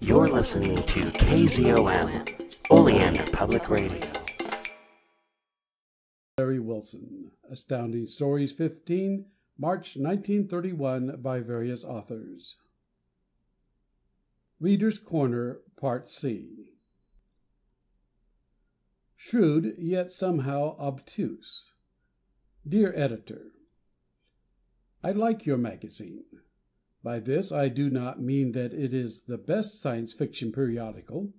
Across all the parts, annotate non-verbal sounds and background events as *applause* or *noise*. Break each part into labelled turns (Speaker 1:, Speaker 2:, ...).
Speaker 1: You're listening to KZOM, Oleander Public Radio.
Speaker 2: Larry Wilson, Astounding Stories 15, March 1931, by various authors. Readers' Corner, Part C. Shrewd, Yet Somehow Obtuse Dear Editor: I like your magazine. By this I do not mean that it is the best Science Fiction periodical,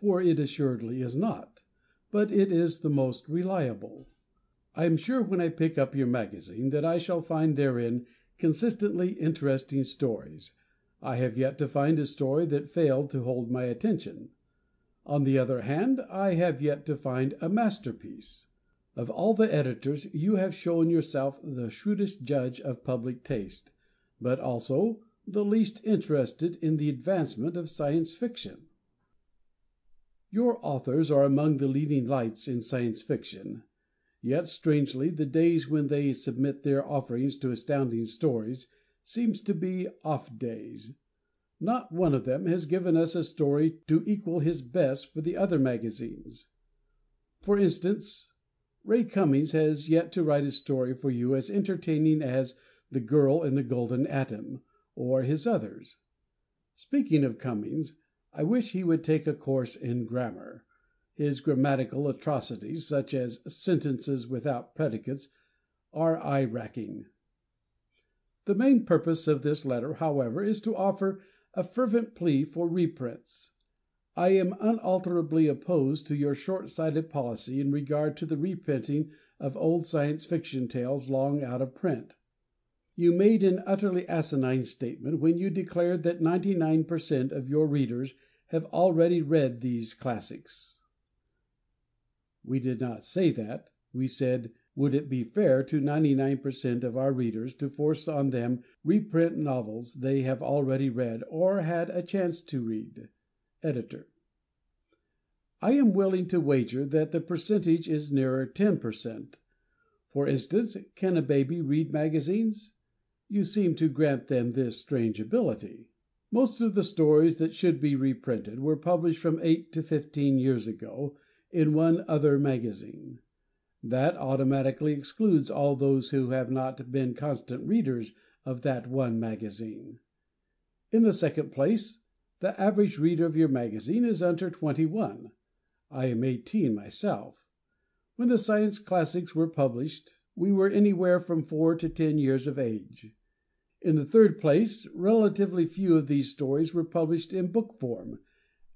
Speaker 2: for it assuredly is not, but it is the most reliable. I am sure when I pick up your magazine that I shall find therein consistently interesting stories. I have yet to find a story that failed to hold my attention. On the other hand, I have yet to find a masterpiece. Of all the editors you have shown yourself the shrewdest judge of public taste, but also the least interested in the advancement of Science Fiction. Your authors are among the leading lights in Science Fiction. Yet, strangely, the days when they submit their offerings to Astounding Stories seem to be "off days." Not one of them has given us a story to equal his best for the other magazines. For instance, Ray Cummings has yet to write a story for you as entertaining as "The Girl in the Golden Atom," or his others. Speaking of Cummings, I wish he would take a course in grammar. His grammatical atrocities, such as sentences without predicates, are eye racking. The main purpose of this letter, however, is to offer a fervent plea for reprints. I am unalterably opposed to your short sighted policy in regard to the reprinting of old Science Fiction tales long out of print. You made an utterly asinine statement when you declared that ninety nine per cent. of your readers have already read these classics. We did not say that. We said, would it be fair to ninety nine per cent. of our readers to force on them reprint novels they have already read or had a chance to read? Editor. I am willing to wager that the percentage is nearer ten per cent. For instance, can a baby read magazines? You seem to grant them this strange ability. Most of the stories that should be reprinted were published from eight to fifteen years ago in one other magazine. That automatically excludes all those who have not been constant readers of that one magazine. In the second place, the average reader of your magazine is under twenty one. I am eighteen myself. When the Science Classics were published we were anywhere from four to ten years of age. In the third place, relatively few of these stories were published in book form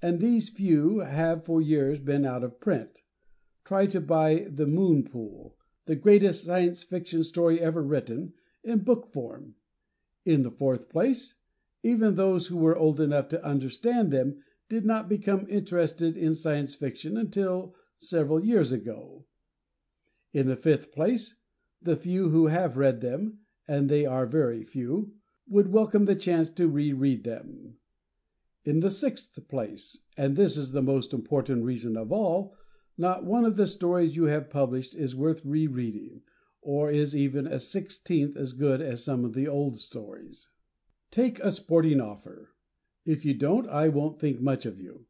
Speaker 2: and these few have for years been out of print. Try to buy "The Moon Pool," the greatest Science Fiction story ever written, in book form. In the fourth place, even those who were old enough to understand them did not become interested in Science Fiction until several years ago. In the fifth place, the few who have read them and they are very few would welcome the chance to re read them. In the sixth place, and this is the most important reason of all, not one of the stories you have published is worth re reading, or is even a sixteenth as good as some of the old stories. Take a sporting offer. If you don't, I won't think much of you.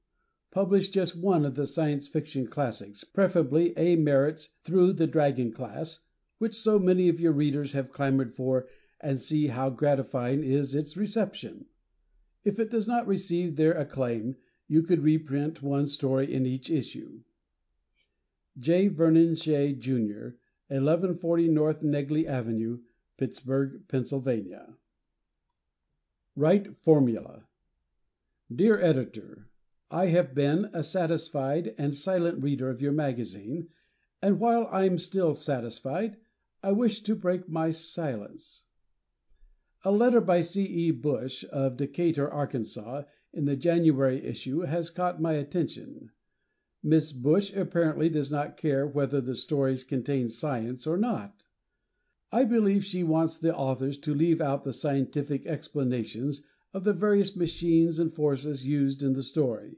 Speaker 2: Publish just one of the Science Fiction classics, preferably A. Merritt's Through the Dragon Glass, which so many of your readers have clamored for, and see how gratifying is its reception. If it does not receive their acclaim, you could reprint one story in each issue. J. Vernon Shea, Jr., 1140 North Negley Avenue, Pittsburgh, Pennsylvania. Right Formula Dear Editor: I have been a satisfied and silent reader of your magazine, and while I am still satisfied, I wish to break my silence. A letter by C. E. Bush, of Decatur, Arkansas, in the January issue has caught my attention. Miss Bush apparently does not care whether the stories contain science or not. I believe she wants the authors to leave out the scientific explanations of the various machines and forces used in the story.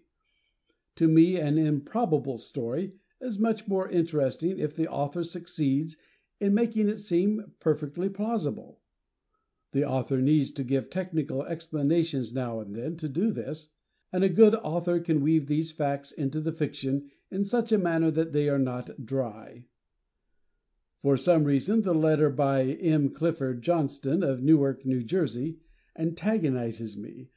Speaker 2: To me an improbable story is much more interesting if the author succeeds in making it seem perfectly plausible. The author needs to give technical explanations now and then to do this. and a good author can weave these facts into the fiction in such a manner that they are not dry. For some reason the letter by M. Clifford Johnston, of Newark, N. J., antagonizes me.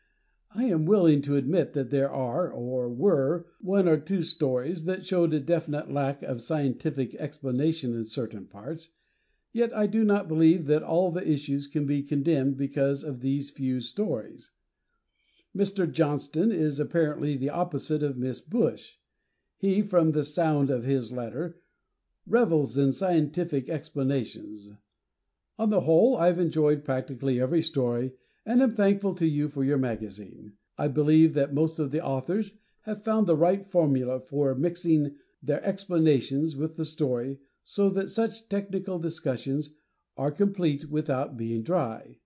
Speaker 2: I am willing to admit that there are, or were, one or two stories that showed a definite lack of scientific explanation in certain parts, yet I do not believe that all the issues can be condemned because of these few stories. Mr. Johnston is apparently the opposite of Miss Bush. He, from the sound of his letter, revels in scientific explanations. On the whole, I've enjoyed practically every story and I am thankful to you for your magazine. I believe that most of the authors have found the right formula for mixing their explanations with the story so that such technical discussions are complete without being dry.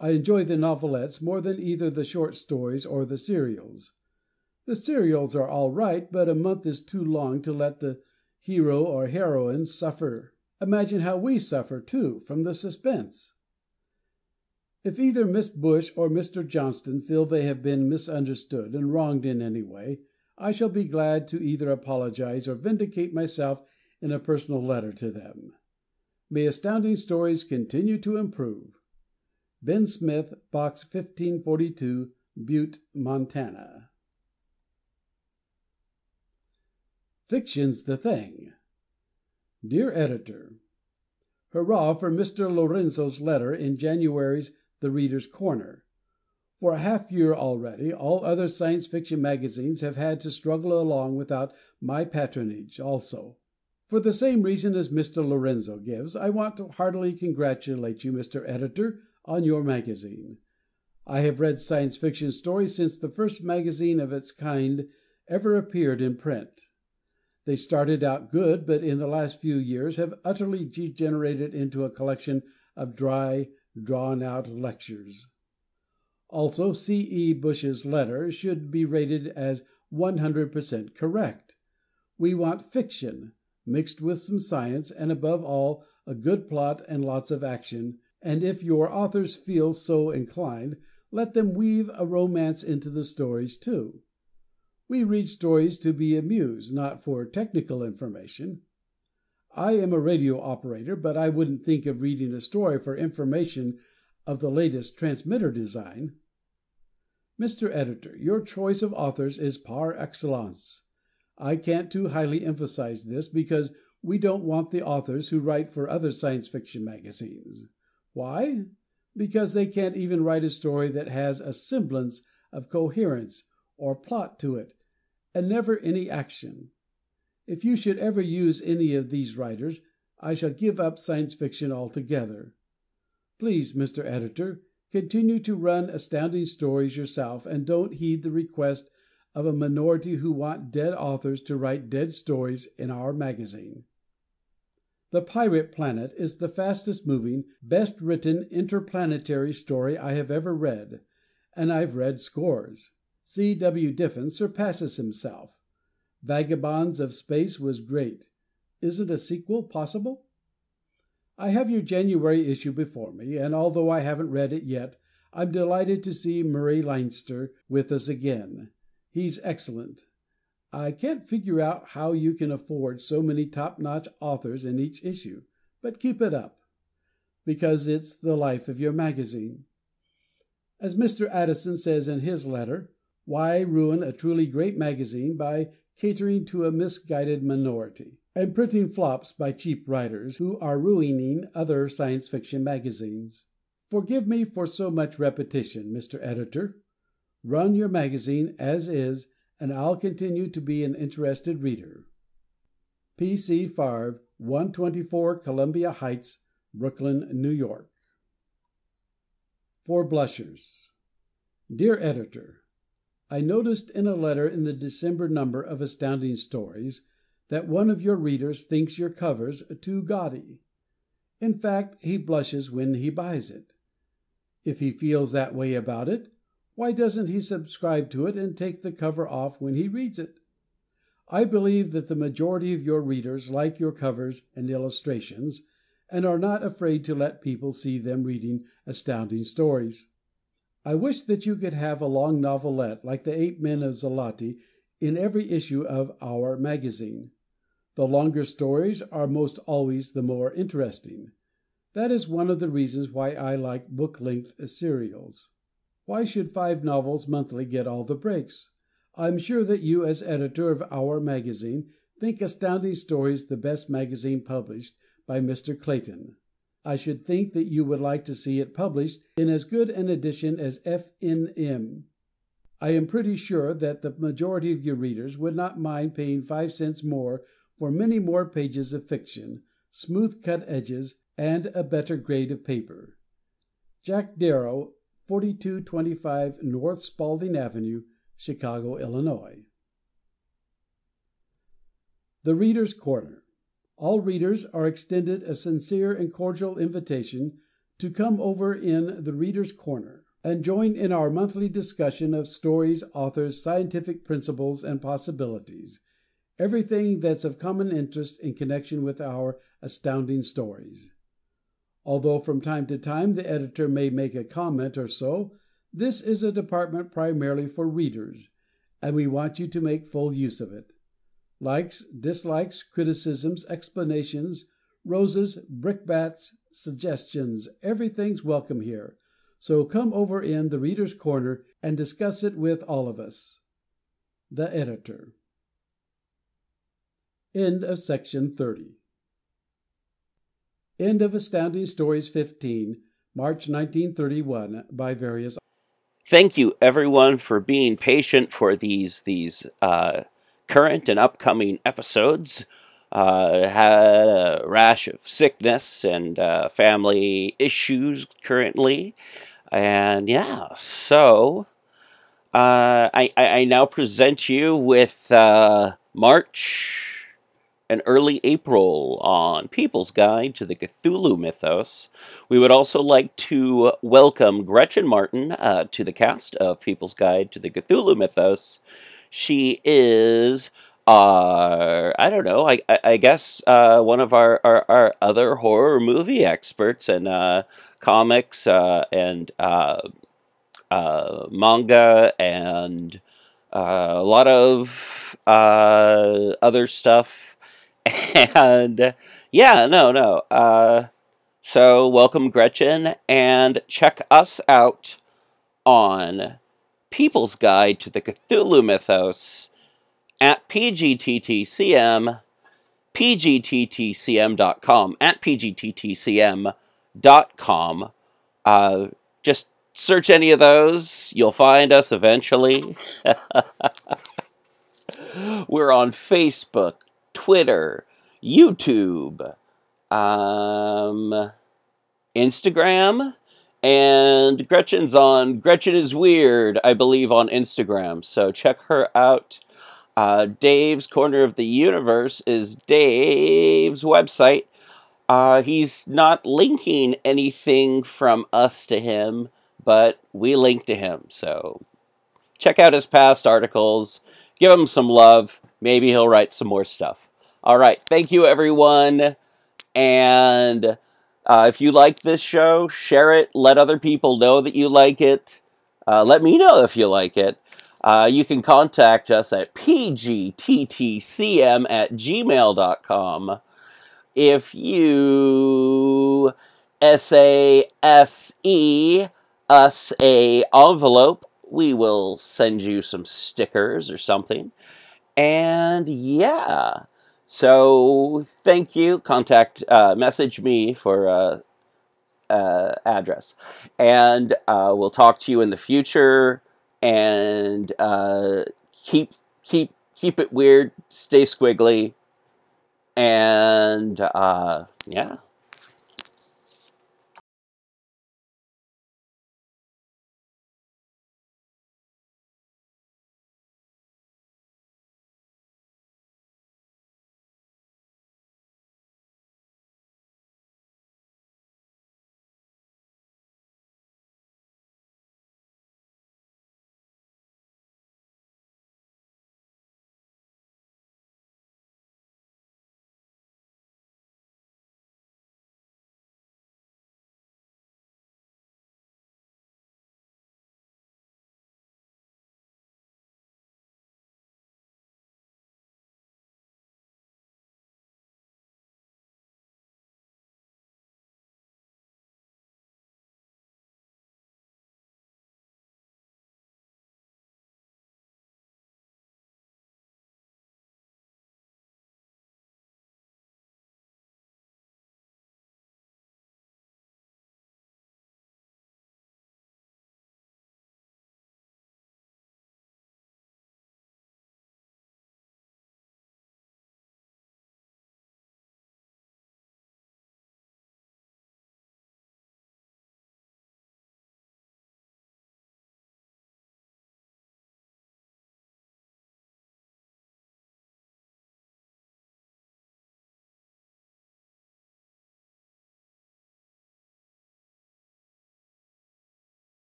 Speaker 2: I enjoy the novelettes more than either the short stories or the serials. The serials are all right, but a month is too long to let the hero or heroine suffer. Imagine how we suffer, too, from the suspense! If either Miss Bush or Mr. Johnston feel they have been misunderstood and wronged in any way, I shall be glad to either apologize or vindicate myself in a personal letter to them. May Astounding Stories continue to improve! Ben Smith, Box 1542, Butte, Montana. Fiction's the Thing Dear Editor: Hurrah for Mr. Lorenzo's letter in January's "The Readers' Corner." For a half year already, all other Science Fiction magazines have had to struggle along without my patronage also. For the same reason as Mr. Lorenzo gives, I want to heartily congratulate you, Mr. Editor, on your magazine. I have read Science Fiction stories since the first magazine of its kind ever appeared in print. They started out good, but in the last few years have utterly degenerated into a collection of dry, drawn out lectures. Also, C. E. Bush's letter should be rated as 100% correct. We want fiction, mixed with some science, and above all a good plot and lots of action, and if your authors feel so inclined, let them weave a romance into the stories, too. We read stories to be amused, not for technical information. I am a radio operator, but I wouldn't think of reading a story for information of the latest transmitter design. Mr. Editor, your choice of authors is par excellence. I can't too highly emphasize this, because we don't want the authors who write for other Science Fiction magazines. Why? Because they can't even write a story that has a semblance of coherence or plot to it, and never any action. If you should ever use any of these writers, I shall give up Science Fiction altogether. Please, Mr. Editor, continue to run Astounding Stories yourself, and don't heed the request of a minority who want dead authors to write dead stories in our magazine. The Pirate Planet is the fastest moving, best written interplanetary story I have ever read, and I've read scores. C. W. Diffin surpasses himself. Vagabonds of Space was great. Isn't a sequel possible? I have your January issue before me, and although I haven't read it yet, I'm delighted to see Murray Leinster with us again. He's excellent. I can't figure out how you can afford so many top notch authors in each issue, but keep it up. Because it's the life of your magazine. As Mr. Addison says in his letter, why ruin a truly great magazine by catering to a misguided minority, and printing flops by cheap writers, who are ruining other Science Fiction magazines? Forgive me for so much repetition, Mr. Editor. Run your magazine as is, and I'll continue to be an interested reader. P. C. Farve, 124 Columbia Heights, Brooklyn, New York. For Blushers Dear Editor: I noticed in a letter in the December number of Astounding Stories that one of your Readers thinks your covers too gaudy. In fact, he blushes when he buys it. If he feels that way about it, why doesn't he subscribe to it and take the cover off when he reads it? I believe that the majority of your Readers like your covers and illustrations, and are not afraid to let people see them reading Astounding Stories. I wish that you could have a long novelette like The Ape Men of Xlotli in every issue of "our" magazine. The longer stories are most always the more interesting. That is one of the reasons why I like book length serials. Why should five novels monthly get all the breaks? I am sure that you, as editor of "our" magazine, think Astounding Stories the best magazine published by Mr. Clayton. I should think that you would like to see it published in as good an edition as F. N. M. I am pretty sure that the majority of your Readers would not mind paying five cents more for many more pages of fiction, smooth cut edges, and a better grade of paper. Jack Darrow, 4225 North Spaulding Avenue, Chicago, Illinois. The Readers' Corner all Readers are extended a sincere and cordial invitation to come over in "The Readers' Corner" and join in our monthly discussion of stories, authors, scientific principles and possibilities everything that's of common interest in connection with our Astounding Stories. Although from time to time the editor may make a comment or so, this is a department primarily for Readers, and we want you to make full use of it. Likes, dislikes, criticisms, explanations, roses, brickbats, suggestions everything's welcome here, so come over in "The Readers' Corner" and discuss it with all of us. The Editor. End of Project Gutenberg End of Astounding Stories 15, March 1931, by various
Speaker 3: Thank you everyone for being patient for these these uh, current and upcoming episodes. Uh, had a rash of sickness and uh, family issues currently. And yeah, so uh, I, I, now present you with uh, March and early April on People's Guide to the Cthulhu Mythos. We would also like to welcome Gretchen Martin uh, to the cast of People's Guide to the Cthulhu Mythos. She is uh, I don't know. I I, I guess uh, one of our, our, our, other horror movie experts and uh, comics uh, and uh, uh, manga and a lot of other stuff. *laughs* And yeah, no, no. so welcome, Gretchen, and check us out on People's Guide to the Cthulhu Mythos at PGTTCM, PGTTCM.com, at PGTTCM.com. Uh, just search any of those, you'll find us eventually. *laughs* We're on Facebook, Twitter, YouTube, um, Instagram, and Gretchen's on Gretchen is Weird, I believe, on Instagram. So check her out. Uh, Dave's Corner of the Universe is Dave's website. Uh, he's not linking anything from us to him, but we link to him. So check out his past articles, give him some love. Maybe he'll write some more stuff. All right. Thank you, everyone. And uh, if you like this show, share it. Let other people know that you like it. Uh, let me know if you like it. Uh, you can contact us at pgttcm at gmail.com. If you S-A-S-E us a envelope, we will send you some stickers or something. And yeah, so thank you. Contact, uh, message me for uh, uh, address. And uh, we'll talk to you in the future and uh, keep keep keep it weird, stay squiggly, and uh, yeah.